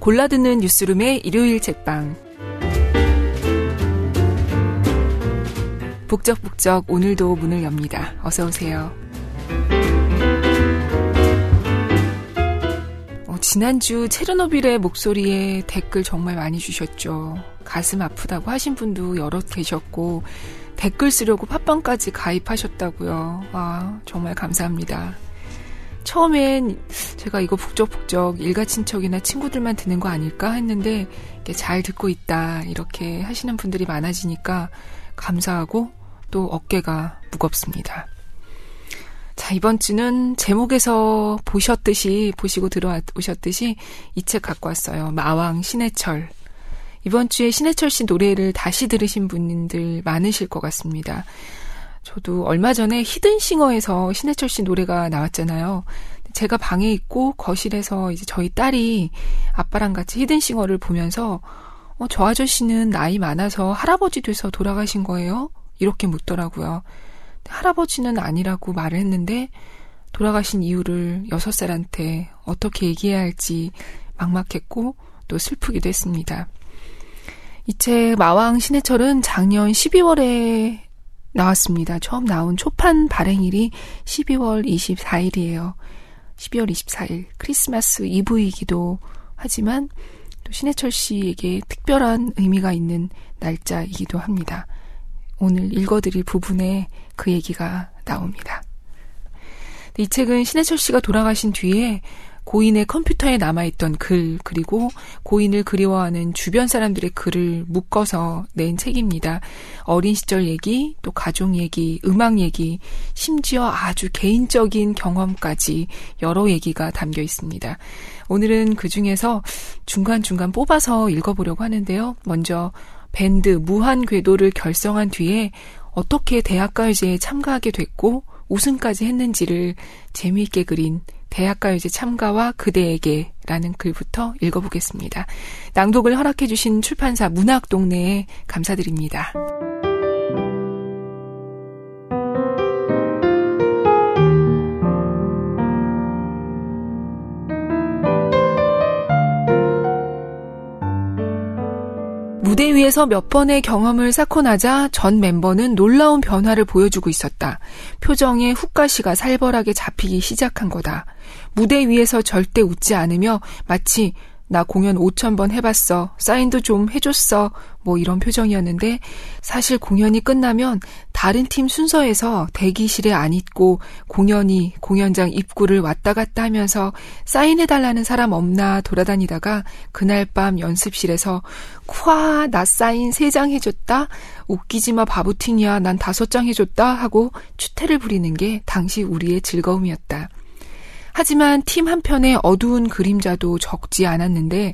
골라듣는 뉴스룸의 일요일 책방. 북적북적 오늘도 문을 엽니다. 어서 오세요. 어, 지난주 체르노빌의 목소리에 댓글 정말 많이 주셨죠. 가슴 아프다고 하신 분도 여럿 계셨고 댓글 쓰려고 팟빵까지 가입하셨다고요. 와 정말 감사합니다. 처음엔 제가 이거 북적북적 일가 친척이나 친구들만 듣는 거 아닐까 했는데 잘 듣고 있다 이렇게 하시는 분들이 많아지니까 감사하고 또 어깨가 무겁습니다. 자, 이번 주는 제목에서 보셨듯이, 보시고 들어오셨듯이 이 책 갖고 왔어요. 마왕 신해철. 이번 주에 신해철 씨 노래를 다시 들으신 분들 많으실 것 같습니다. 저도 얼마 전에 히든싱어에서 신해철 씨 노래가 나왔잖아요. 제가 방에 있고 거실에서 이제 저희 딸이 아빠랑 같이 히든싱어를 보면서 어, 저 아저씨는 나이 많아서 할아버지 돼서 돌아가신 거예요? 이렇게 묻더라고요. 할아버지는 아니라고 말을 했는데 돌아가신 이유를 여섯 살한테 어떻게 얘기해야 할지 막막했고 또 슬프기도 했습니다. 이 책 마왕 신해철은 작년 12월에 나왔습니다. 처음 나온 초판 발행일이 12월 24일이에요. 12월 24일 크리스마스 이브이기도 하지만 또 신해철 씨에게 특별한 의미가 있는 날짜이기도 합니다. 오늘 읽어드릴 부분에 그 얘기가 나옵니다. 이 책은 신해철 씨가 돌아가신 뒤에 고인의 컴퓨터에 남아있던 글, 그리고 고인을 그리워하는 주변 사람들의 글을 묶어서 낸 책입니다. 어린 시절 얘기, 또 가족 얘기, 음악 얘기, 심지어 아주 개인적인 경험까지 여러 얘기가 담겨 있습니다. 오늘은 그 중에서 중간중간 뽑아서 읽어보려고 하는데요. 먼저 밴드 무한 궤도를 결성한 뒤에 어떻게 대학가요제에 참가하게 됐고 우승까지 했는지를 재미있게 그린 대학가요제 참가와 그대에게라는 글부터 읽어보겠습니다. 낭독을 허락해주신 출판사 문학동네에 감사드립니다. 무대 위에서 몇 번의 경험을 쌓고 나자 전 멤버는 놀라운 변화를 보여주고 있었다. 표정에 훅가시가 살벌하게 잡히기 시작한 거다. 무대 위에서 절대 웃지 않으며 마치 나 공연 5천 번 해봤어. 사인도 좀 해줬어. 뭐 이런 표정이었는데 사실 공연이 끝나면 다른 팀 순서에서 대기실에 안 있고 공연이 공연장 입구를 왔다 갔다 하면서 사인해달라는 사람 없나 돌아다니다가 그날 밤 연습실에서 콰, 나 사인 3장 해줬다? 웃기지 마 바보탱이야. 난 5장 해줬다? 하고 추태를 부리는 게 당시 우리의 즐거움이었다. 하지만 팀 한편의 어두운 그림자도 적지 않았는데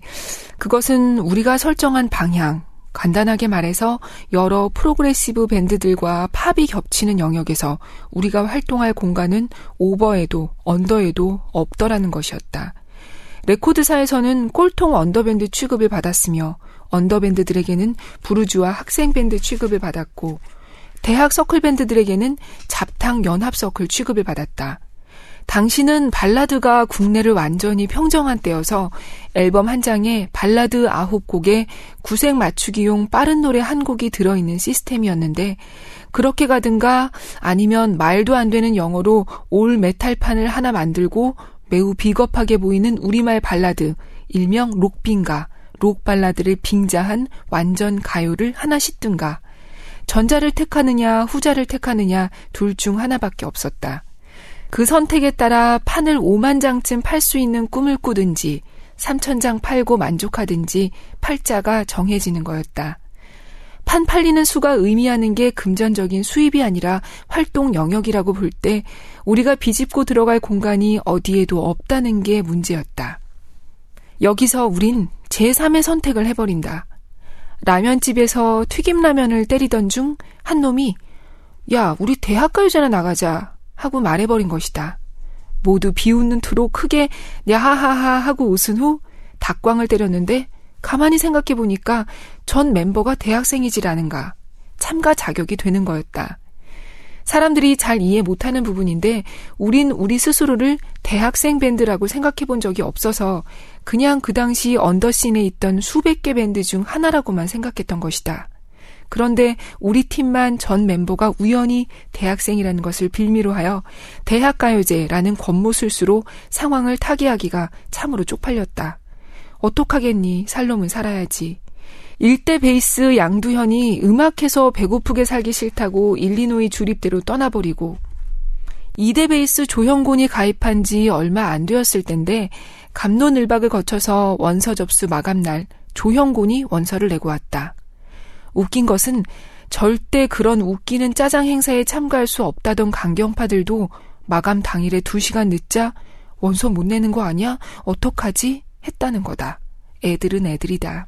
그것은 우리가 설정한 방향, 간단하게 말해서 여러 progressive 밴드들과 팝이 겹치는 영역에서 우리가 활동할 공간은 오버에도 언더에도 없더라는 것이었다. 레코드사에서는 꼴통 언더밴드 취급을 받았으며 언더밴드들에게는 부르주아 학생밴드 취급을 받았고 대학 서클밴드들에게는 잡탕 연합 서클 취급을 받았다. 당시는 발라드가 국내를 완전히 평정한 때여서 앨범 한 장에 발라드 아홉 곡에 구색 맞추기용 빠른 노래 한 곡이 들어있는 시스템이었는데 그렇게 가든가 아니면 말도 안 되는 영어로 all 메탈판을 하나 만들고 매우 비겁하게 보이는 우리말 발라드 일명 록빈가 록 발라드를 빙자한 완전 가요를 하나 싣든가 전자를 택하느냐 후자를 택하느냐 둘 중 하나밖에 없었다. 그 선택에 따라 판을 5만 장쯤 팔 수 있는 꿈을 꾸든지 3천 장 팔고 만족하든지 팔자가 정해지는 거였다. 판 팔리는 수가 의미하는 게 금전적인 수입이 아니라 활동 영역이라고 볼 때 우리가 비집고 들어갈 공간이 어디에도 없다는 게 문제였다. 여기서 우린 제3의 선택을 해버린다. 라면집에서 튀김라면을 때리던 중 한 놈이 야, 우리 대학가요제나 나가자. 하고 말해버린 것이다. 모두 비웃는 투로 크게 야하하하 하고 웃은 후 닭광을 때렸는데 가만히 생각해 보니까 전 멤버가 대학생이지라는가 참가 자격이 되는 거였다. 사람들이 잘 이해 못하는 부분인데 우린 우리 스스로를 대학생 밴드라고 생각해 본 적이 없어서 그냥 그 당시 언더씬에 있던 수백 개 밴드 중 하나라고만 생각했던 것이다. 그런데 우리 팀만 전 멤버가 우연히 대학생이라는 것을 빌미로 하여 대학가요제라는 권모술수로 상황을 타개하기가 참으로 쪽팔렸다. 어떡하겠니? 살놈은 살아야지. 일대 베이스 양두현이 음악해서 배고프게 살기 싫다고 일리노이 주립대로 떠나버리고 2대 베이스 조형곤이 가입한 지 얼마 안 되었을 텐데 감론을박을 거쳐서 원서 접수 마감날 조형곤이 원서를 내고 왔다. 웃긴 것은 절대 그런 웃기는 짜장 행사에 참가할 수 없다던 강경파들도 마감 당일에 2시간 늦자 원서 못 내는 거 아니야? 어떡하지? 했다는 거다. 애들은 애들이다.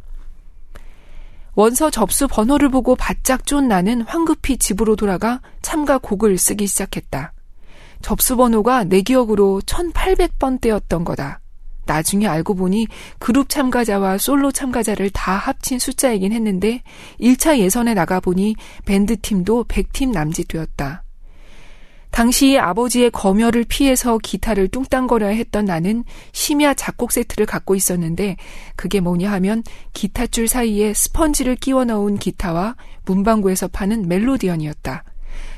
원서 접수 번호를 보고 바짝 쫀 나는 황급히 집으로 돌아가 참가 곡을 쓰기 시작했다. 접수 번호가 내 기억으로 1800번대였던 거다. 나중에 알고 보니 그룹 참가자와 솔로 참가자를 다 합친 숫자이긴 했는데 1차 예선에 나가보니 밴드팀도 100팀 남짓되었다. 당시 아버지의 검열을 피해서 기타를 뚱땅거려야 했던 나는 심야 작곡 세트를 갖고 있었는데 그게 뭐냐 하면 기타줄 사이에 스펀지를 끼워 넣은 기타와 문방구에서 파는 멜로디언이었다.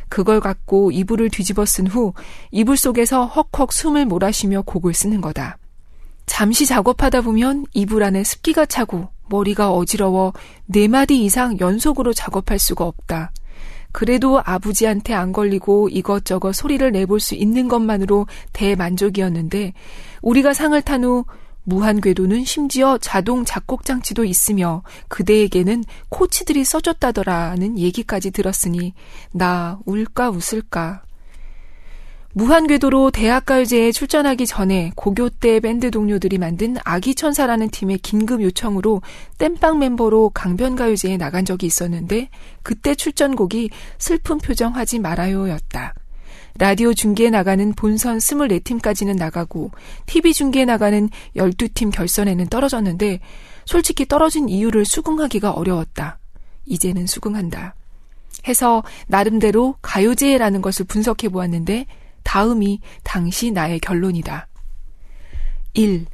그걸 갖고 이불을 뒤집어 쓴 후 이불 속에서 헉헉 숨을 몰아쉬며 곡을 쓰는 거다. 잠시 작업하다 보면 이불 안에 습기가 차고 머리가 어지러워 네 마디 이상 연속으로 작업할 수가 없다. 그래도 아버지한테 안 걸리고 이것저것 소리를 내볼 수 있는 것만으로 대만족이었는데 우리가 상을 탄 후 무한 궤도는 심지어 자동 작곡 장치도 있으며 그대에게는 코치들이 써줬다더라는 얘기까지 들었으니 나 울까 웃을까 무한궤도로 대학가요제에 출전하기 전에 고교 때 밴드 동료들이 만든 아기천사라는 팀의 긴급 요청으로 땜빵 멤버로 강변가요제에 나간 적이 있었는데 그때 출전곡이 슬픈 표정 하지 말아요였다. 라디오 중계에 나가는 본선 24팀까지는 나가고 TV 중계에 나가는 12팀 결선에는 떨어졌는데 솔직히 떨어진 이유를 수긍하기가 어려웠다. 이제는 수긍한다. 해서 나름대로 가요제라는 것을 분석해 보았는데 다음이 당시 나의 결론이다. 1.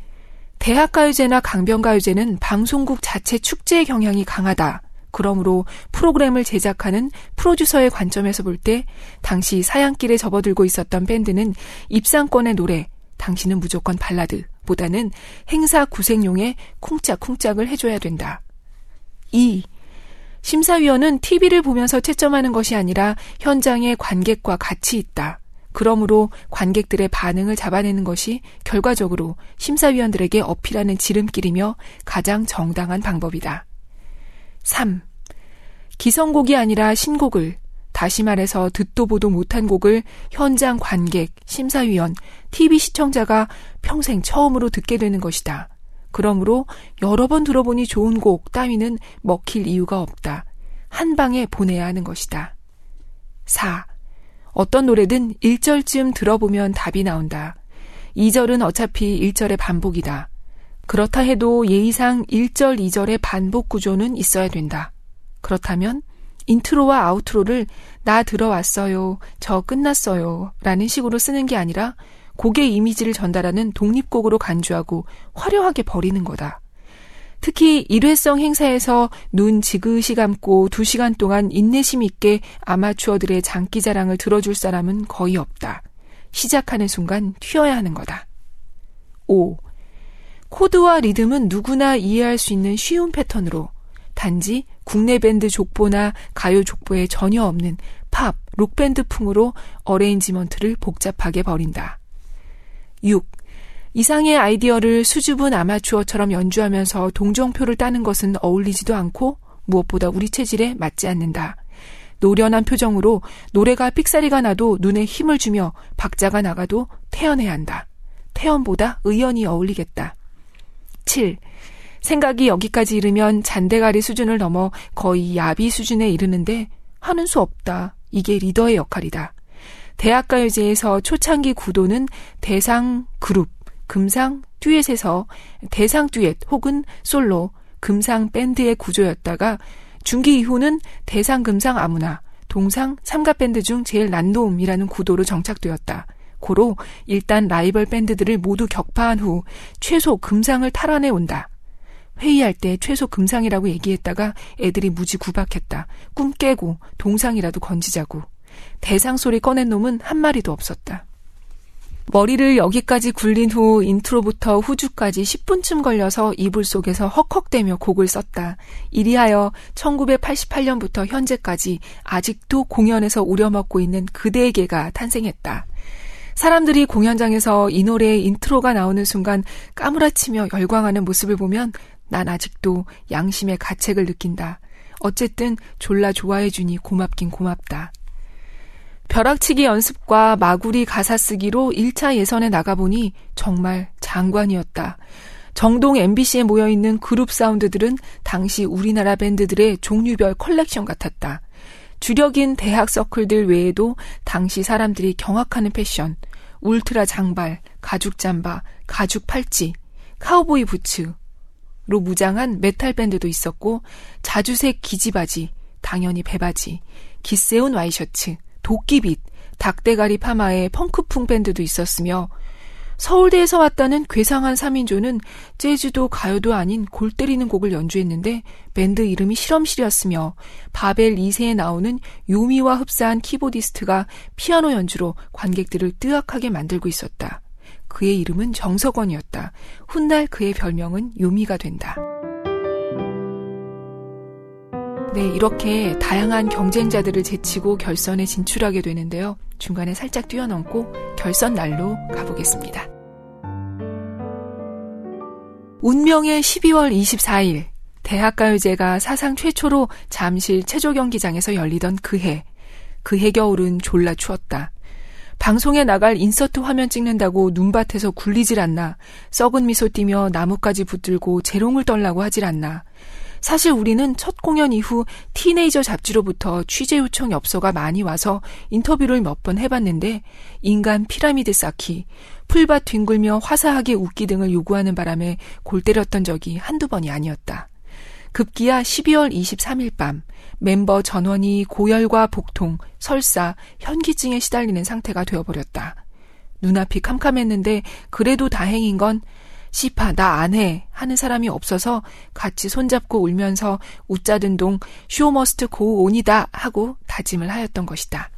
대학가요제나 강변가요제는 방송국 자체 축제의 경향이 강하다. 그러므로 프로그램을 제작하는 프로듀서의 관점에서 볼 때 당시 사양길에 접어들고 있었던 밴드는 입상권의 노래, 당신은 무조건 발라드 보다는 행사 구색용의 쿵짝쿵짝을 해줘야 된다. 2. 심사위원은 TV를 보면서 채점하는 것이 아니라 현장의 관객과 같이 있다. 그러므로 관객들의 반응을 잡아내는 것이 결과적으로 심사위원들에게 어필하는 지름길이며 가장 정당한 방법이다. 3. 기성곡이 아니라 신곡을 다시 말해서 듣도 보도 못한 곡을 현장 관객, 심사위원, TV 시청자가 평생 처음으로 듣게 되는 것이다. 그러므로 여러 번 들어보니 좋은 곡 따위는 먹힐 이유가 없다. 한 방에 보내야 하는 것이다. 4. 어떤 노래든 1절쯤 들어보면 답이 나온다. 2절은 어차피 1절의 반복이다. 그렇다 해도 예의상 1절, 2절의 반복 구조는 있어야 된다. 그렇다면 인트로와 아우트로를 나 들어왔어요, 저 끝났어요 라는 식으로 쓰는 게 아니라 곡의 이미지를 전달하는 독립곡으로 간주하고 화려하게 버리는 거다. 특히 일회성 행사에서 눈 지그시 감고 두 시간 동안 인내심 있게 아마추어들의 장기 자랑을 들어줄 사람은 거의 없다. 시작하는 순간 튀어야 하는 거다. 5. 코드와 리듬은 누구나 이해할 수 있는 쉬운 패턴으로 단지 국내 밴드 족보나 가요 족보에 전혀 없는 팝, 록밴드 풍으로 arrangement를 복잡하게 버린다. 6. 이상의 아이디어를 수줍은 아마추어처럼 연주하면서 동정표를 따는 것은 어울리지도 않고 무엇보다 우리 체질에 맞지 않는다. 노련한 표정으로 노래가 삑사리가 나도 눈에 힘을 주며 박자가 나가도 태연해야 한다. 태연보다 의연이 어울리겠다. 7. 생각이 여기까지 이르면 잔대가리 수준을 넘어 거의 야비 수준에 이르는데 하는 수 없다. 이게 리더의 역할이다. 대학가요제에서 초창기 구도는 대상 그룹, 금상 듀엣에서 대상 듀엣 혹은 솔로, 금상 밴드의 구조였다가 중기 이후는 대상 금상 아무나, 동상 참가 밴드 중 제일 난놈이라는 구도로 정착되었다. 고로 일단 라이벌 밴드들을 모두 격파한 후 최소 금상을 탈환해 온다. 회의할 때 최소 금상이라고 얘기했다가 애들이 무지 구박했다. 꿈 깨고 동상이라도 건지자고. 대상 소리 꺼낸 놈은 한 마리도 없었다. 머리를 여기까지 굴린 후 인트로부터 후주까지 10분쯤 걸려서 이불 속에서 헉헉대며 곡을 썼다. 이리하여 1988년부터 현재까지 아직도 공연에서 우려먹고 있는 그대에게가 탄생했다. 사람들이 공연장에서 이 노래의 인트로가 나오는 순간 까무라치며 열광하는 모습을 보면 난 아직도 양심의 가책을 느낀다. 어쨌든 졸라 좋아해주니 고맙긴 고맙다. 벼락치기 연습과 마구리 가사 쓰기로 1차 예선에 나가보니 정말 장관이었다. 정동 MBC에 모여있는 그룹 사운드들은 당시 우리나라 밴드들의 종류별 컬렉션 같았다. 주력인 대학 서클들 외에도 당시 사람들이 경악하는 패션, 울트라 장발, 가죽 잠바, 가죽 팔찌, 카우보이 부츠로 무장한 메탈 밴드도 있었고 자주색 기지바지, 당연히 배바지, 깃 세운 와이셔츠, 도끼빗, 닭대가리 파마의 펑크풍 밴드도 있었으며 서울대에서 왔다는 괴상한 3인조는 재즈도 가요도 아닌 골 때리는 곡을 연주했는데 밴드 이름이 실험실이었으며 바벨 2세에 나오는 요미와 흡사한 키보디스트가 피아노 연주로 관객들을 뜨악하게 만들고 있었다. 그의 이름은 정석원이었다. 훗날 그의 별명은 요미가 된다. 네, 이렇게 다양한 경쟁자들을 제치고 결선에 진출하게 되는데요. 중간에 살짝 뛰어넘고 결선 날로 가보겠습니다. 운명의 12월 24일, 대학가요제가 사상 최초로 잠실 체조경기장에서 열리던 그 해. 그해 겨울은 졸라 추웠다. 방송에 나갈 인서트 화면 찍는다고 눈밭에서 굴리질 않나. 썩은 미소 띠며 나뭇가지 붙들고 재롱을 떨라고 하질 않나. 사실 우리는 첫 공연 이후 티네이저 잡지로부터 취재 요청 엽서가 많이 와서 인터뷰를 몇 번 해봤는데 인간 피라미드 쌓기, 풀밭 뒹굴며 화사하게 웃기 등을 요구하는 바람에 골 때렸던 적이 한두 번이 아니었다. 급기야 12월 23일 밤 멤버 전원이 고열과 복통, 설사, 현기증에 시달리는 상태가 되어버렸다. 눈앞이 캄캄했는데 그래도 다행인 건 시파 나 안 해 하는 사람이 없어서 같이 손잡고 울면서 우짜든동 show must go on이다 하고 다짐을 하였던 것이다.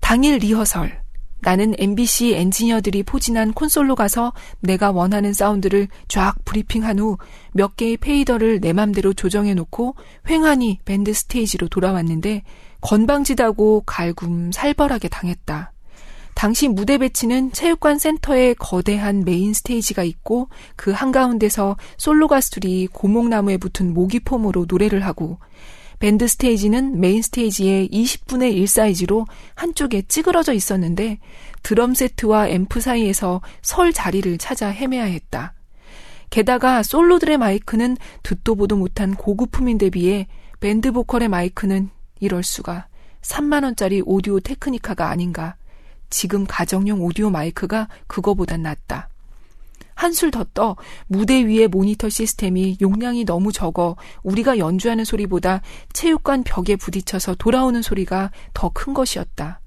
당일 리허설 나는 MBC 엔지니어들이 포진한 콘솔로 가서 내가 원하는 사운드를 쫙 브리핑한 후 몇 개의 fader를 내 맘대로 조정해 놓고 횡하니 밴드 스테이지로 돌아왔는데 건방지다고 갈굼 살벌하게 당했다. 당시 무대 배치는 체육관 센터에 거대한 메인 스테이지가 있고 그 한가운데서 솔로 가수들이 고목나무에 붙은 모기폼으로 노래를 하고 밴드 스테이지는 메인 스테이지의 20분의 1 사이즈로 한쪽에 찌그러져 있었는데 드럼 세트와 앰프 사이에서 설 자리를 찾아 헤매야 했다. 게다가 솔로들의 마이크는 듣도 보도 못한 고급품인데 비해 밴드 보컬의 마이크는 이럴 수가 3만원짜리 오디오 테크니카가 아닌가. 지금 가정용 오디오 마이크가 그거보단 낫다. 한술 더 떠 무대 위의 모니터 시스템이 용량이 너무 적어 우리가 연주하는 소리보다 체육관 벽에 부딪혀서 돌아오는 소리가 더 큰 것이었다.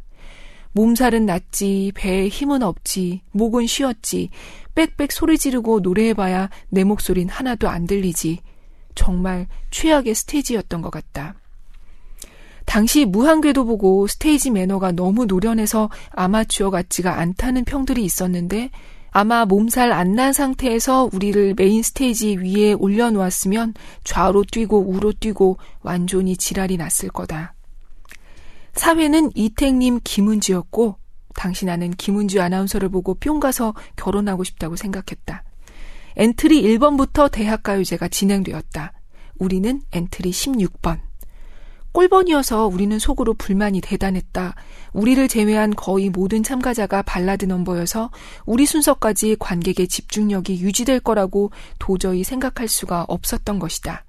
몸살은 났지, 배에 힘은 없지, 목은 쉬었지, 빽빽 소리 지르고 노래해봐야 내 목소린 하나도 안 들리지. 정말 최악의 스테이지였던 것 같다. 당시 무한궤도 보고 스테이지 매너가 너무 노련해서 아마추어 같지가 않다는 평들이 있었는데 아마 몸살 안 난 상태에서 우리를 메인 스테이지 위에 올려놓았으면 좌로 뛰고 우로 뛰고 완전히 지랄이 났을 거다. 사회는 이택림 김은지였고 당시 나는 김은지 아나운서를 보고 뿅 가서 결혼하고 싶다고 생각했다. 엔트리 1번부터 대학가요제가 진행되었다. 우리는 엔트리 16번. 꼴번이어서 우리는 속으로 불만이 대단했다. 우리를 제외한 거의 모든 참가자가 발라드 넘버여서 우리 순서까지 관객의 집중력이 유지될 거라고 도저히 생각할 수가 없었던 것이다.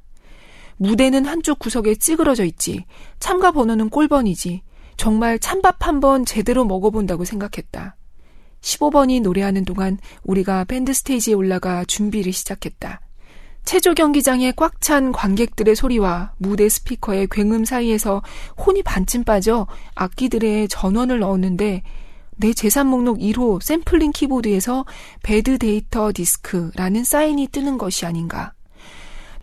무대는 한쪽 구석에 찌그러져 있지. 참가 번호는 꼴번이지. 정말 찬밥 한 번 제대로 먹어본다고 생각했다. 15번이 노래하는 동안 우리가 밴드 스테이지에 올라가 준비를 시작했다. 체조 경기장에 꽉찬 관객들의 소리와 무대 스피커의 굉음 사이에서 혼이 반쯤 빠져 악기들의 전원을 넣었는데 내 재산 목록 1호 샘플링 키보드에서 bad data disk라는 사인이 뜨는 것이 아닌가.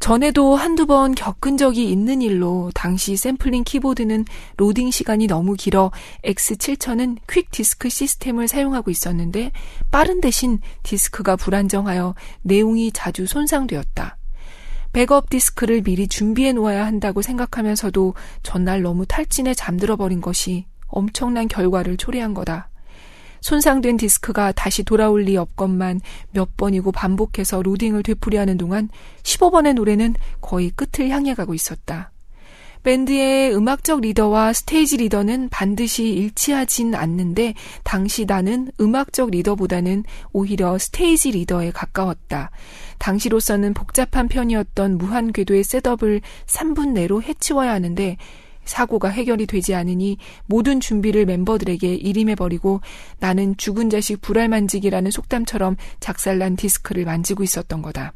전에도 한두 번 겪은 적이 있는 일로 당시 샘플링 키보드는 로딩 시간이 너무 길어 X7000은 quick disk 시스템을 사용하고 있었는데 빠른 대신 디스크가 불안정하여 내용이 자주 손상되었다. 백업 디스크를 미리 준비해 놓아야 한다고 생각하면서도 전날 너무 탈진해 잠들어 버린 것이 엄청난 결과를 초래한 거다. 손상된 디스크가 다시 돌아올 리 없건만 몇 번이고 반복해서 로딩을 되풀이하는 동안 15번의 노래는 거의 끝을 향해 가고 있었다. 밴드의 음악적 리더와 스테이지 리더는 반드시 일치하진 않는데 당시 나는 음악적 리더보다는 오히려 스테이지 리더에 가까웠다. 당시로서는 복잡한 편이었던 무한 궤도의 셋업을 3분 내로 해치워야 하는데 사고가 해결이 되지 않으니 모든 준비를 멤버들에게 일임해버리고 나는 죽은 자식 불알 만지기라는 속담처럼 작살난 디스크를 만지고 있었던 거다.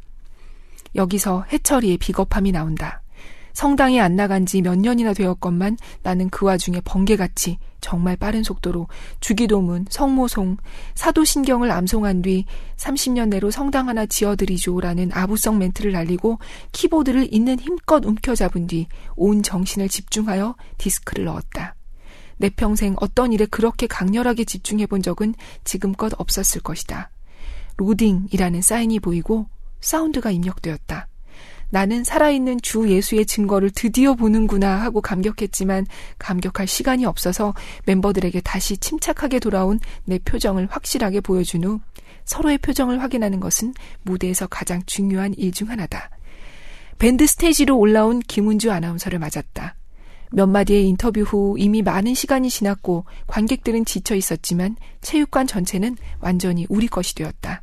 여기서 해철이의 비겁함이 나온다. 성당에 안 나간 지 몇 년이나 되었건만 나는 그 와중에 번개같이 정말 빠른 속도로 주기도문, 성모송, 사도신경을 암송한 뒤 30년 내로 성당 하나 지어드리죠라는 아부성 멘트를 날리고 키보드를 있는 힘껏 움켜잡은 뒤 온 정신을 집중하여 디스크를 넣었다. 내 평생 어떤 일에 그렇게 강렬하게 집중해 본 적은 지금껏 없었을 것이다. 로딩이라는 사인이 보이고 사운드가 입력되었다. 나는 살아있는 주 예수의 증거를 드디어 보는구나 하고 감격했지만 감격할 시간이 없어서 멤버들에게 다시 침착하게 돌아온 내 표정을 확실하게 보여준 후 서로의 표정을 확인하는 것은 무대에서 가장 중요한 일 중 하나다. 밴드 스테이지로 올라온 김은주 아나운서를 맞았다. 몇 마디의 인터뷰 후 이미 많은 시간이 지났고 관객들은 지쳐 있었지만 체육관 전체는 완전히 우리 것이 되었다.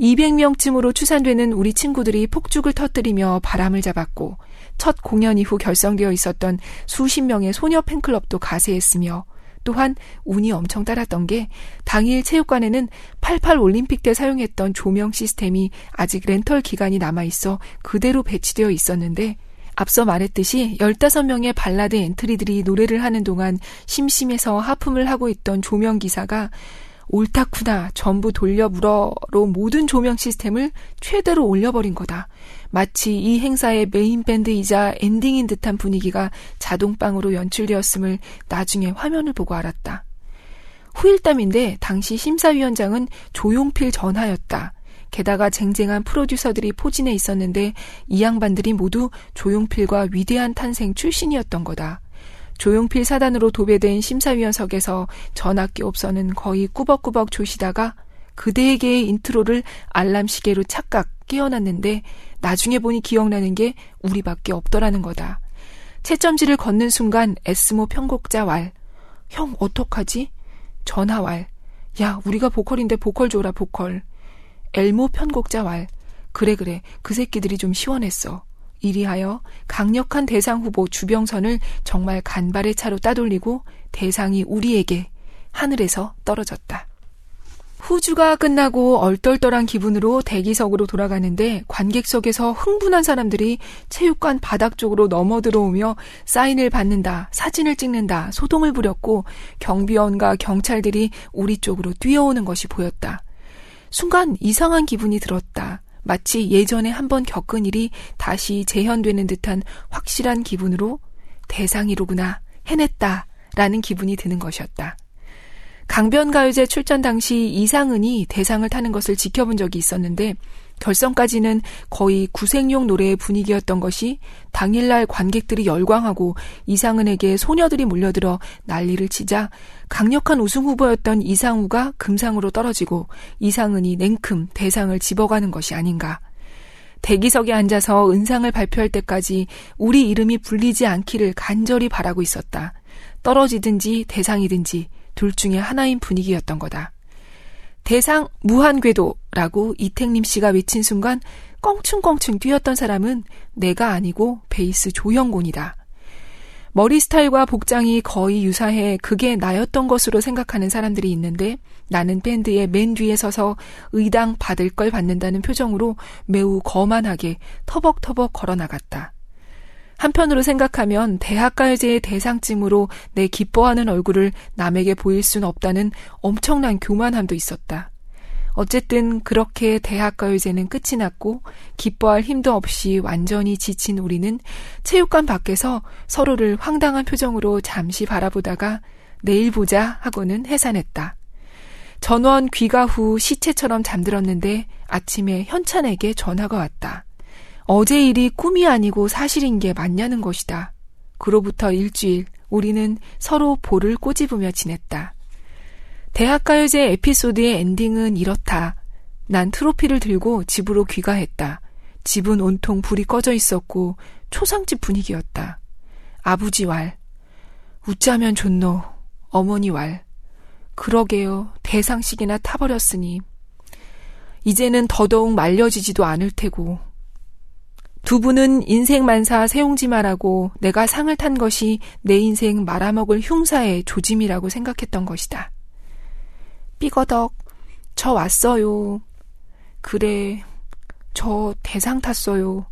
200명쯤으로 추산되는 우리 친구들이 폭죽을 터뜨리며 바람을 잡았고 첫 공연 이후 결성되어 있었던 수십 명의 소녀 팬클럽도 가세했으며 또한 운이 엄청 따랐던 게 당일 체육관에는 88 올림픽 때 사용했던 조명 시스템이 아직 렌털 기간이 남아 있어 그대로 배치되어 있었는데 앞서 말했듯이 15명의 발라드 엔트리들이 노래를 하는 동안 심심해서 하품을 하고 있던 조명 기사가 옳다쿠나 전부 돌려 물어로 모든 조명 시스템을 최대로 올려버린 거다. 마치 이 행사의 메인 밴드이자 엔딩인 듯한 분위기가 자동빵으로 연출되었음을 나중에 화면을 보고 알았다. 후일담인데 당시 심사위원장은 조용필 전하였다. 게다가 쟁쟁한 프로듀서들이 포진해 있었는데 이 양반들이 모두 조용필과 위대한 탄생 출신이었던 거다. 조용필 사단으로 도배된 심사위원석에서 전하께옵서는 거의 꾸벅꾸벅 조시다가 그대에게의 인트로를 알람 시계로 착각 깨어났는데 나중에 보니 기억나는 게 우리밖에 없더라는 거다. 채점지를 걷는 순간 에스모 편곡자 왈. 형 어떡하지? 전화 왈. 야 우리가 보컬인데 보컬 줘라 보컬. 엘모 편곡자 왈. 그래 그래 그 새끼들이 좀 시원했어. 이리하여 강력한 대상 후보 주병선을 정말 간발의 차로 따돌리고 대상이 우리에게 하늘에서 떨어졌다. 후주가 끝나고 얼떨떨한 기분으로 대기석으로 돌아가는데 관객석에서 흥분한 사람들이 체육관 바닥 쪽으로 넘어 들어오며 사인을 받는다, 사진을 찍는다, 소동을 부렸고 경비원과 경찰들이 우리 쪽으로 뛰어오는 것이 보였다. 순간 이상한 기분이 들었다. 마치 예전에 한번 겪은 일이 다시 재현되는 듯한 확실한 기분으로 대상이로구나, 해냈다, 라는 기분이 드는 것이었다. 강변가요제 출전 당시 이상은이 대상을 타는 것을 지켜본 적이 있었는데 결선까지는 거의 구색용 노래의 분위기였던 것이 당일날 관객들이 열광하고 이상은에게 소녀들이 몰려들어 난리를 치자 강력한 우승 후보였던 이상우가 금상으로 떨어지고 이상은이 냉큼 대상을 집어가는 것이 아닌가. 대기석에 앉아서 은상을 발표할 때까지 우리 이름이 불리지 않기를 간절히 바라고 있었다. 떨어지든지 대상이든지 둘 중에 하나인 분위기였던 거다. 대상 무한궤도라고 이택림 씨가 외친 순간 껑충껑충 뛰었던 사람은 내가 아니고 베이스 조형곤이다. 머리 스타일과 복장이 거의 유사해 그게 나였던 것으로 생각하는 사람들이 있는데 나는 밴드의 맨 뒤에 서서 의당 받을 걸 받는다는 표정으로 매우 거만하게 터벅터벅 걸어 나갔다. 한편으로 생각하면 대학가요제의 대상쯤으로 내 기뻐하는 얼굴을 남에게 보일 순 없다는 엄청난 교만함도 있었다. 어쨌든 그렇게 대학가요제는 끝이 났고 기뻐할 힘도 없이 완전히 지친 우리는 체육관 밖에서 서로를 황당한 표정으로 잠시 바라보다가 내일 보자 하고는 해산했다. 전원 귀가 후 시체처럼 잠들었는데 아침에 현찬에게 전화가 왔다. 어제 일이 꿈이 아니고 사실인 게 맞냐는 것이다. 그로부터 일주일 우리는 서로 볼을 꼬집으며 지냈다. 대학가요제 에피소드의 엔딩은 이렇다. 난 트로피를 들고 집으로 귀가했다. 집은 온통 불이 꺼져 있었고 초상집 분위기였다. 아버지 왈. 웃자면 좋노. 어머니 왈. 그러게요. 대상식이나 타버렸으니. 이제는 더더욱 말려지지도 않을 테고. 두 분은 인생 만사 세용지마라고 내가 상을 탄 것이 내 인생 말아먹을 흉사의 조짐이라고 생각했던 것이다. 삐거덕, 저 왔어요. 그래, 저 대상 탔어요.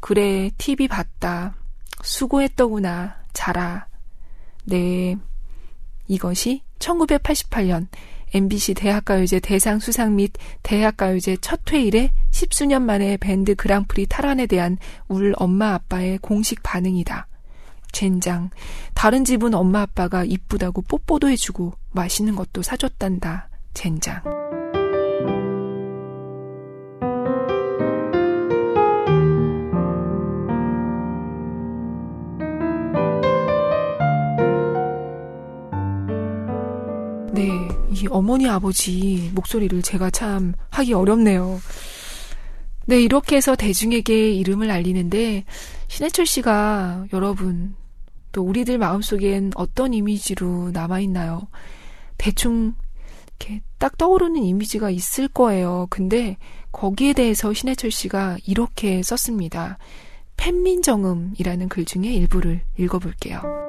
그래, TV 봤다. 수고했더구나. 자라. 네. 이것이 1988년 MBC 대학가요제 대상 수상 및 대학가요제 첫 회일에 십수년 만에 밴드 그랑프리 탈환에 대한 울 엄마 아빠의 공식 반응이다. 젠장. 다른 집은 엄마 아빠가 이쁘다고 뽀뽀도 해주고 맛있는 것도 사줬단다. 젠장. 이 어머니 아버지 목소리를 제가 참 하기 어렵네요. 네, 이렇게 해서 대중에게 이름을 알리는데 신해철 씨가 여러분 또 우리들 마음속엔 어떤 이미지로 남아있나요? 대충 이렇게 딱 떠오르는 이미지가 있을 거예요. 근데 거기에 대해서 신해철 씨가 이렇게 썼습니다. 팬민정음이라는 글 중에 일부를 읽어볼게요.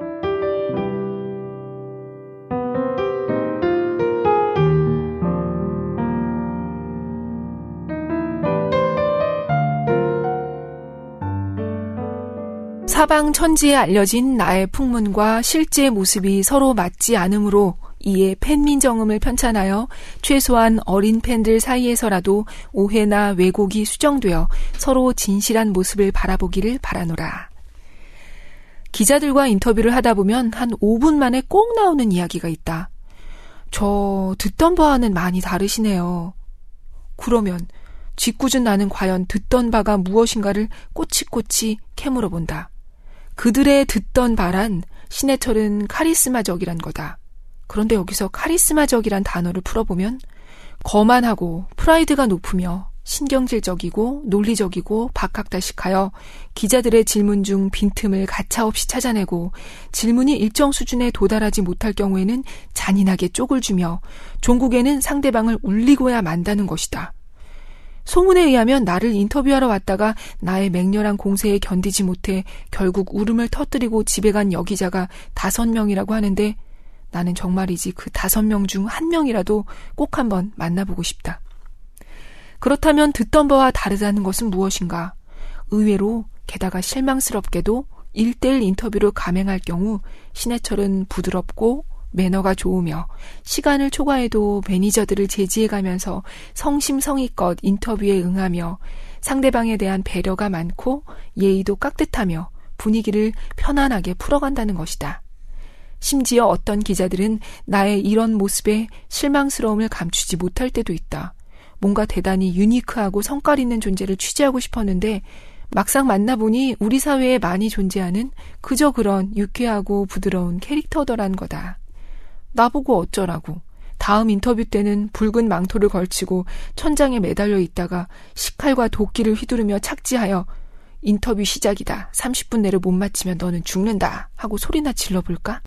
사방 천지에 알려진 나의 풍문과 실제 모습이 서로 맞지 않으므로 이에 팬민정음을 편찬하여 최소한 어린 팬들 사이에서라도 오해나 왜곡이 수정되어 서로 진실한 모습을 바라보기를 바라노라. 기자들과 인터뷰를 하다 보면 한 5분 만에 꼭 나오는 이야기가 있다. 저 듣던 바와는 많이 다르시네요. 그러면 짓궂은 나는 과연 듣던 바가 무엇인가를 꼬치꼬치 캐물어 본다. 그들의 듣던 바란 신해철은 카리스마적이란 거다. 그런데 여기서 카리스마적이란 단어를 풀어보면 거만하고 프라이드가 높으며 신경질적이고 논리적이고 박학다식하여 기자들의 질문 중 빈틈을 가차없이 찾아내고 질문이 일정 수준에 도달하지 못할 경우에는 잔인하게 쪽을 주며 종국에는 상대방을 울리고야 만다는 것이다. 소문에 의하면 나를 인터뷰하러 왔다가 나의 맹렬한 공세에 견디지 못해 결국 울음을 터뜨리고 집에 간 여기자가 다섯 명이라고 하는데 나는 정말이지 그 다섯 명 중 한 명이라도 꼭 한번 만나보고 싶다. 그렇다면 듣던 바와 다르다는 것은 무엇인가? 의외로 게다가 실망스럽게도 1대1 인터뷰를 감행할 경우 신해철은 부드럽고 매너가 좋으며 시간을 초과해도 매니저들을 제지해가면서 성심성의껏 인터뷰에 응하며 상대방에 대한 배려가 많고 예의도 깍듯하며 분위기를 편안하게 풀어간다는 것이다. 심지어 어떤 기자들은 나의 이런 모습에 실망스러움을 감추지 못할 때도 있다. 뭔가 대단히 유니크하고 성깔 있는 존재를 취재하고 싶었는데 막상 만나보니 우리 사회에 많이 존재하는 그저 그런 유쾌하고 부드러운 캐릭터더란 거다. 나보고 어쩌라고. 다음 인터뷰 때는 붉은 망토를 걸치고 천장에 매달려 있다가 식칼과 도끼를 휘두르며 착지하여 인터뷰 시작이다. 30분 내로 못 마치면 너는 죽는다. 하고 소리나 질러볼까?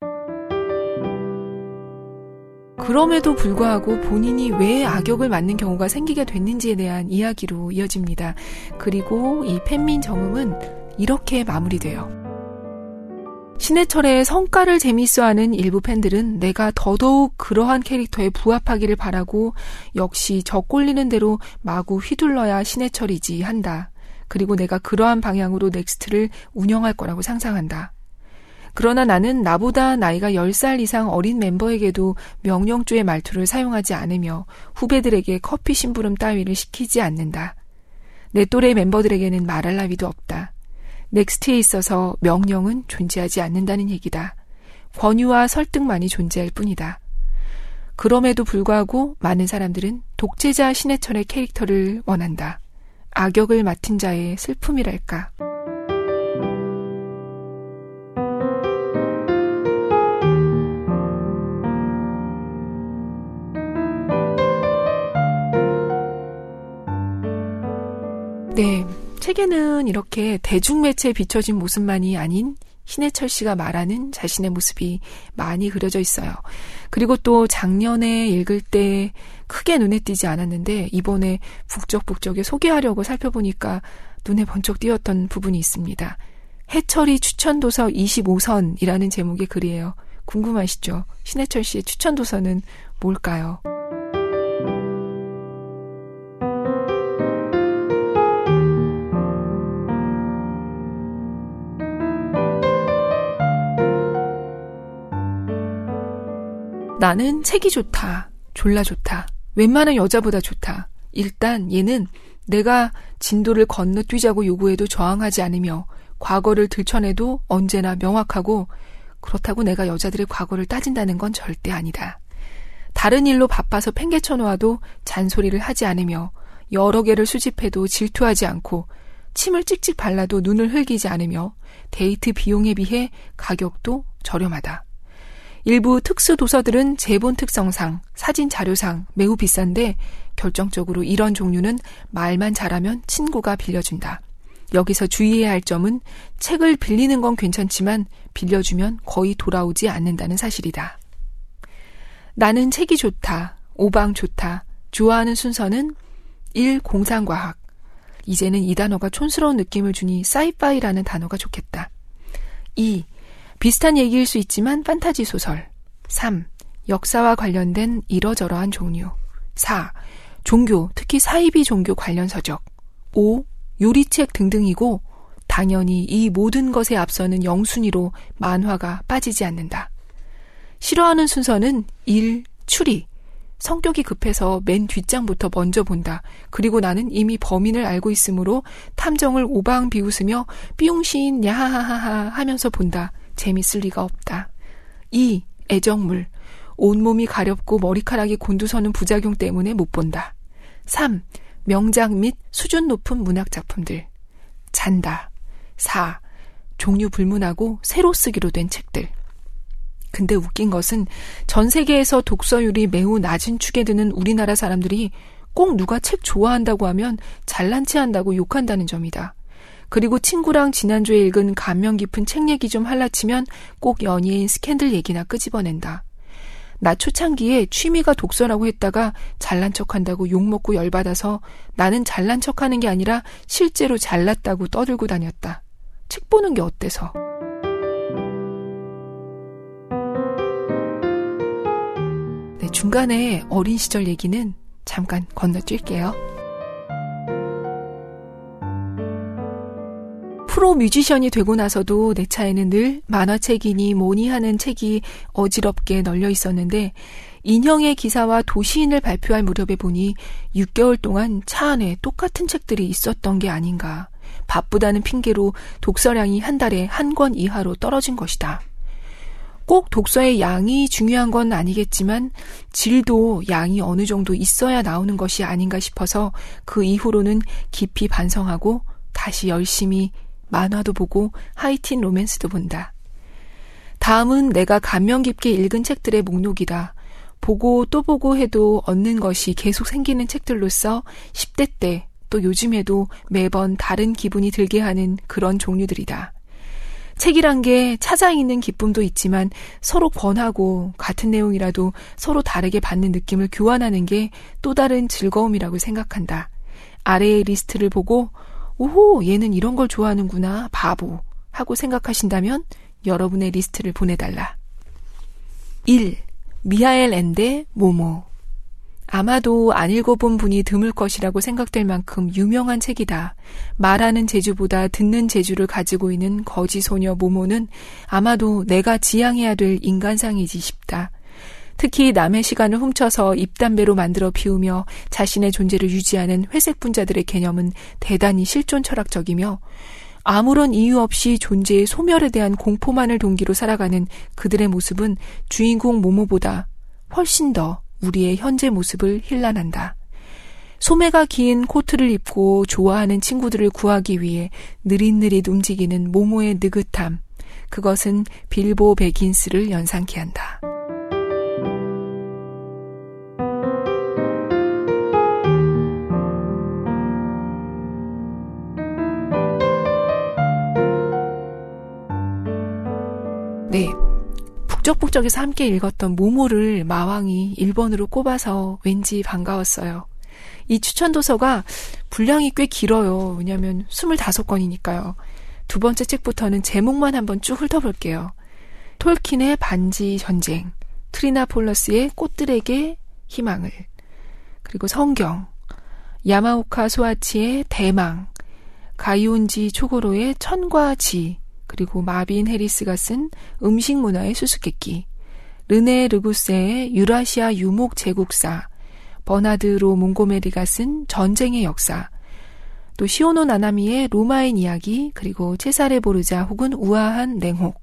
그럼에도 불구하고 본인이 왜 악역을 맡는 경우가 생기게 됐는지에 대한 이야기로 이어집니다. 그리고 이 팬민정음은 이렇게 마무리돼요. 신해철의 성과를 재밌어하는 일부 팬들은 내가 더더욱 그러한 캐릭터에 부합하기를 바라고 역시 저 꼴리는 대로 마구 휘둘러야 신해철이지 한다. 그리고 내가 그러한 방향으로 넥스트를 운영할 거라고 상상한다. 그러나 나는 나보다 나이가 10살 이상 어린 멤버에게도 명령조의 말투를 사용하지 않으며 후배들에게 커피 심부름 따위를 시키지 않는다. 내 또래 멤버들에게는 말할 나위도 없다. 넥스트에 있어서 명령은 존재하지 않는다는 얘기다. 권유와 설득만이 존재할 뿐이다. 그럼에도 불구하고 많은 사람들은 독재자 신해철의 캐릭터를 원한다. 악역을 맡은 자의 슬픔이랄까. 네. 책에는 이렇게 대중매체에 비춰진 모습만이 아닌 신해철 씨가 말하는 자신의 모습이 많이 그려져 있어요. 그리고 또 작년에 읽을 때 크게 눈에 띄지 않았는데 이번에 북적북적에 소개하려고 살펴보니까 눈에 번쩍 띄었던 부분이 있습니다. 해철이 추천도서 25선이라는 제목의 글이에요. 궁금하시죠? 신해철 씨의 추천도서는 뭘까요? 나는 책이 좋다. 졸라 좋다. 웬만한 여자보다 좋다. 일단 얘는 내가 진도를 건너뛰자고 요구해도 저항하지 않으며 과거를 들춰내도 언제나 명확하고 그렇다고 내가 여자들의 과거를 따진다는 건 절대 아니다. 다른 일로 바빠서 팽개쳐 놓아도 잔소리를 하지 않으며 여러 개를 수집해도 질투하지 않고 침을 찍찍 발라도 눈을 흘기지 않으며 데이트 비용에 비해 가격도 저렴하다. 일부 특수 도서들은 제본 특성상, 사진 자료상 매우 비싼데 결정적으로 이런 종류는 말만 잘하면 친구가 빌려준다. 여기서 주의해야 할 점은 책을 빌리는 건 괜찮지만 빌려주면 거의 돌아오지 않는다는 사실이다. 나는 책이 좋다. 오방 좋다. 좋아하는 순서는 1. 공상과학. 이제는 이 단어가 촌스러운 느낌을 주니 사이파이라는 단어가 좋겠다. 2. 비슷한 얘기일 수 있지만 판타지 소설. 3. 역사와 관련된 이러저러한 종류. 4. 종교, 특히 사이비 종교 관련 서적. 5. 요리책 등등이고 당연히 이 모든 것에 앞서는 영순위로 만화가 빠지지 않는다. 싫어하는 순서는 1. 추리. 성격이 급해서 맨 뒷장부터 먼저 본다. 그리고 나는 이미 범인을 알고 있으므로 탐정을 오방 비웃으며 삐용신 야하하하 하면서 본다. 재밌을 리가 없다. 2. 애정물. 온몸이 가렵고 머리카락이 곤두서는 부작용 때문에 못 본다. 3. 명작 및 수준 높은 문학 작품들. 잔다. 4. 종류 불문하고 새로 쓰기로 된 책들. 근데 웃긴 것은 전 세계에서 독서율이 매우 낮은 축에 드는 우리나라 사람들이 꼭 누가 책 좋아한다고 하면 잘난 체 한다고 욕한다는 점이다. 그리고 친구랑 지난주에 읽은 감명 깊은 책 얘기 좀 할라치면 꼭 연예인 스캔들 얘기나 끄집어낸다. 나 초창기에 취미가 독서라고 했다가 잘난 척 한다고 욕먹고 열받아서 나는 잘난 척 하는 게 아니라 실제로 잘났다고 떠들고 다녔다. 책 보는 게 어때서? 네, 중간에 어린 시절 얘기는 잠깐 건너뛸게요. 프로 뮤지션이 되고 나서도 내 차에는 늘 만화책이니 뭐니 하는 책이 어지럽게 널려 있었는데 인형의 기사와 도시인을 발표할 무렵에 보니 6개월 동안 차 안에 똑같은 책들이 있었던 게 아닌가. 바쁘다는 핑계로 독서량이 한 달에 한 권 이하로 떨어진 것이다. 꼭 독서의 양이 중요한 건 아니겠지만 질도 양이 어느 정도 있어야 나오는 것이 아닌가 싶어서 그 이후로는 깊이 반성하고 다시 열심히 만화도 보고 하이틴 로맨스도 본다. 다음은 내가 감명 깊게 읽은 책들의 목록이다. 보고 또 보고 해도 얻는 것이 계속 생기는 책들로서 10대 때 또 요즘에도 매번 다른 기분이 들게 하는 그런 종류들이다. 책이란 게 찾아 읽는 기쁨도 있지만 서로 권하고 같은 내용이라도 서로 다르게 받는 느낌을 교환하는 게 또 다른 즐거움이라고 생각한다. 아래의 리스트를 보고 오호, 얘는 이런 걸 좋아하는구나, 바보. 하고 생각하신다면 여러분의 리스트를 보내달라. 1. 미하엘 엔데 모모. 아마도 안 읽어본 분이 드물 것이라고 생각될 만큼 유명한 책이다. 말하는 재주보다 듣는 재주를 가지고 있는 거지 소녀 모모는 아마도 내가 지향해야 될 인간상이지 싶다. 특히 남의 시간을 훔쳐서 입담배로 만들어 피우며 자신의 존재를 유지하는 회색 분자들의 개념은 대단히 실존 철학적이며 아무런 이유 없이 존재의 소멸에 대한 공포만을 동기로 살아가는 그들의 모습은 주인공 모모보다 훨씬 더 우리의 현재 모습을 힐난한다. 소매가 긴 코트를 입고 좋아하는 친구들을 구하기 위해 느릿느릿 움직이는 모모의 느긋함. 그것은 빌보 베긴스를 연상케 한다. 네. 북적북적에서 함께 읽었던 모모를 마왕이 1번으로 꼽아서 왠지 반가웠어요. 이 추천 도서가 분량이 꽤 길어요. 왜냐면 25권이니까요. 두 번째 책부터는 제목만 한번 쭉 훑어볼게요. 톨킨의 반지 전쟁, 트리나 폴러스의 꽃들에게 희망을, 그리고 성경, 야마오카 소아치의 대망, 가이온지 초고로의 천과 지, 그리고 마빈 해리스가 쓴 음식 문화의 수수께끼, 르네 그루세의 유라시아 유목 제국사, 버나드 로 몽고메리가 쓴 전쟁의 역사, 또 시오노 나나미의 로마인 이야기, 그리고 체사레 보르자 혹은 우아한 냉혹,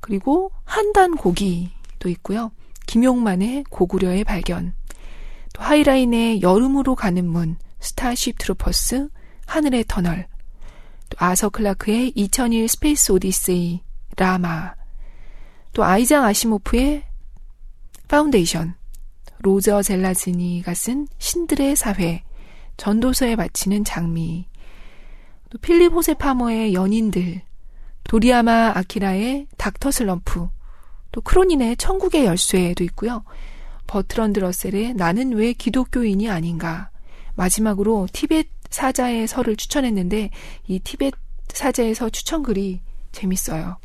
그리고 한단 고기도 있고요. 김용만의 고구려의 발견, 또 하인라인의 여름으로 가는 문, Starship Troopers, 하늘의 터널, 또 아서 클라크의 2001 Space Odyssey, 라마, 또 아이작 아시모프의 파운데이션, 로저 젤라즈니가 쓴 신들의 사회, 전도서에 바치는 장미, 또 필립 호세 파머의 연인들, 도리야마 아키라의 닥터 슬럼프, 또 크로닌의 천국의 열쇠도 있고요. 버트런드 러셀의 나는 왜 기독교인이 아닌가. 마지막으로 티벳 사자의 서를 추천했는데 이 티벳 사자의 서 추천글이 재밌어요.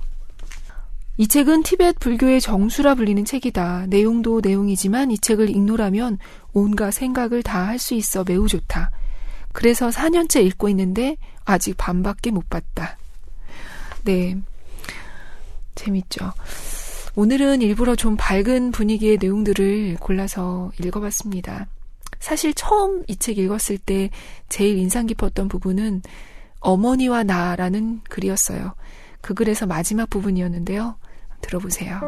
이 책은 티벳 불교의 정수라 불리는 책이다. 내용도 내용이지만 이 책을 읽노라면 온갖 생각을 다 할 수 있어 매우 좋다. 그래서 4년째 읽고 있는데 아직 반밖에 못 봤다. 네. 재밌죠. 오늘은 일부러 좀 밝은 분위기의 내용들을 골라서 읽어봤습니다. 사실 처음 이 책 읽었을 때 제일 인상 깊었던 부분은 어머니와 나라는 글이었어요. 그 글에서 마지막 부분이었는데요. 들어보세요.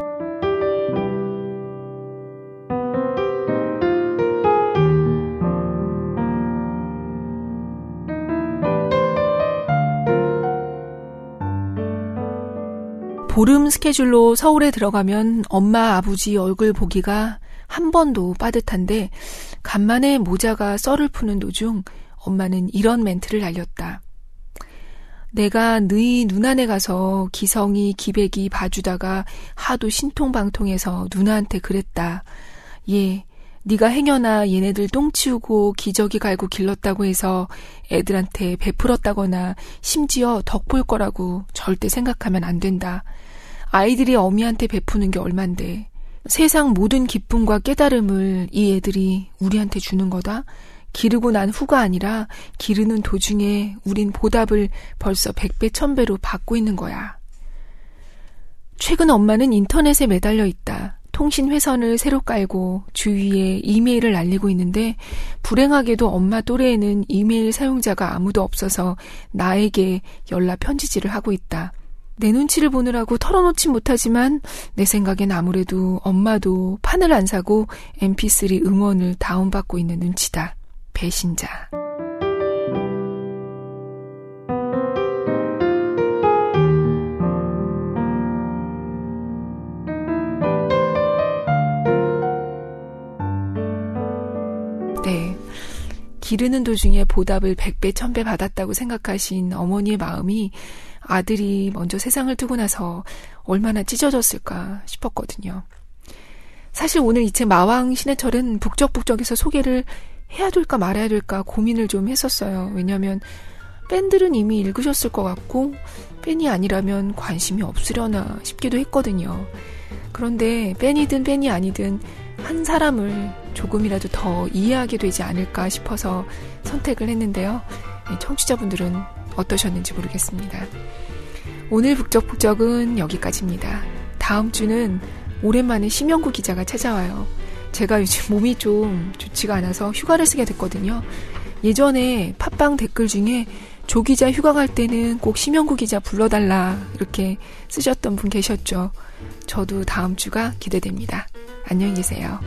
보름 스케줄로 서울에 들어가면 엄마 아버지 얼굴 보기가 한 번도 빠듯한데 간만에 모자가 썰을 푸는 도중 엄마는 이런 멘트를 날렸다. 내가 너희 누나네 가서 기성이 기백이 봐주다가 하도 신통방통해서 누나한테 그랬다. 얘 네가 행여나 얘네들 똥 치우고 기저귀 갈고 길렀다고 해서 애들한테 베풀었다거나 심지어 덕 볼 거라고 절대 생각하면 안 된다. 아이들이 어미한테 베푸는 게 얼만데 세상 모든 기쁨과 깨달음을 이 애들이 우리한테 주는 거다. 기르고 난 후가 아니라 기르는 도중에 우린 보답을 벌써 백배 천배로 받고 있는 거야. 최근 엄마는 인터넷에 매달려 있다. 통신 회선을 새로 깔고 주위에 이메일을 날리고 있는데 불행하게도 엄마 또래에는 이메일 사용자가 아무도 없어서 나에게 연락 편지지를 하고 있다. 내 눈치를 보느라고 털어놓지 못하지만 내 생각엔 아무래도 엄마도 판을 안 사고 mp3 음원을 다운받고 있는 눈치다. 배신자. 네. 기르는 도중에 보답을 100배, 1000배 받았다고 생각하신 어머니의 마음이 아들이 먼저 세상을 두고 나서 얼마나 찢어졌을까 싶었거든요. 사실 오늘 이 책 마왕 신해철은 북적북적에서 소개를 해야 될까 말아야 될까 고민을 좀 했었어요. 왜냐하면 팬들은 이미 읽으셨을 것 같고 팬이 아니라면 관심이 없으려나 싶기도 했거든요. 그런데 팬이든 팬이 아니든 한 사람을 조금이라도 더 이해하게 되지 않을까 싶어서 선택을 했는데요. 청취자분들은 어떠셨는지 모르겠습니다. 오늘 북적북적은 여기까지입니다. 다음 주는 오랜만에 심영구 기자가 찾아와요. 제가 요즘 몸이 좀 좋지가 않아서 휴가를 쓰게 됐거든요. 예전에 팟빵 댓글 중에 조 기자 휴가 갈 때는 꼭 심영구 기자 불러달라 이렇게 쓰셨던 분 계셨죠. 저도 다음 주가 기대됩니다. 안녕히 계세요.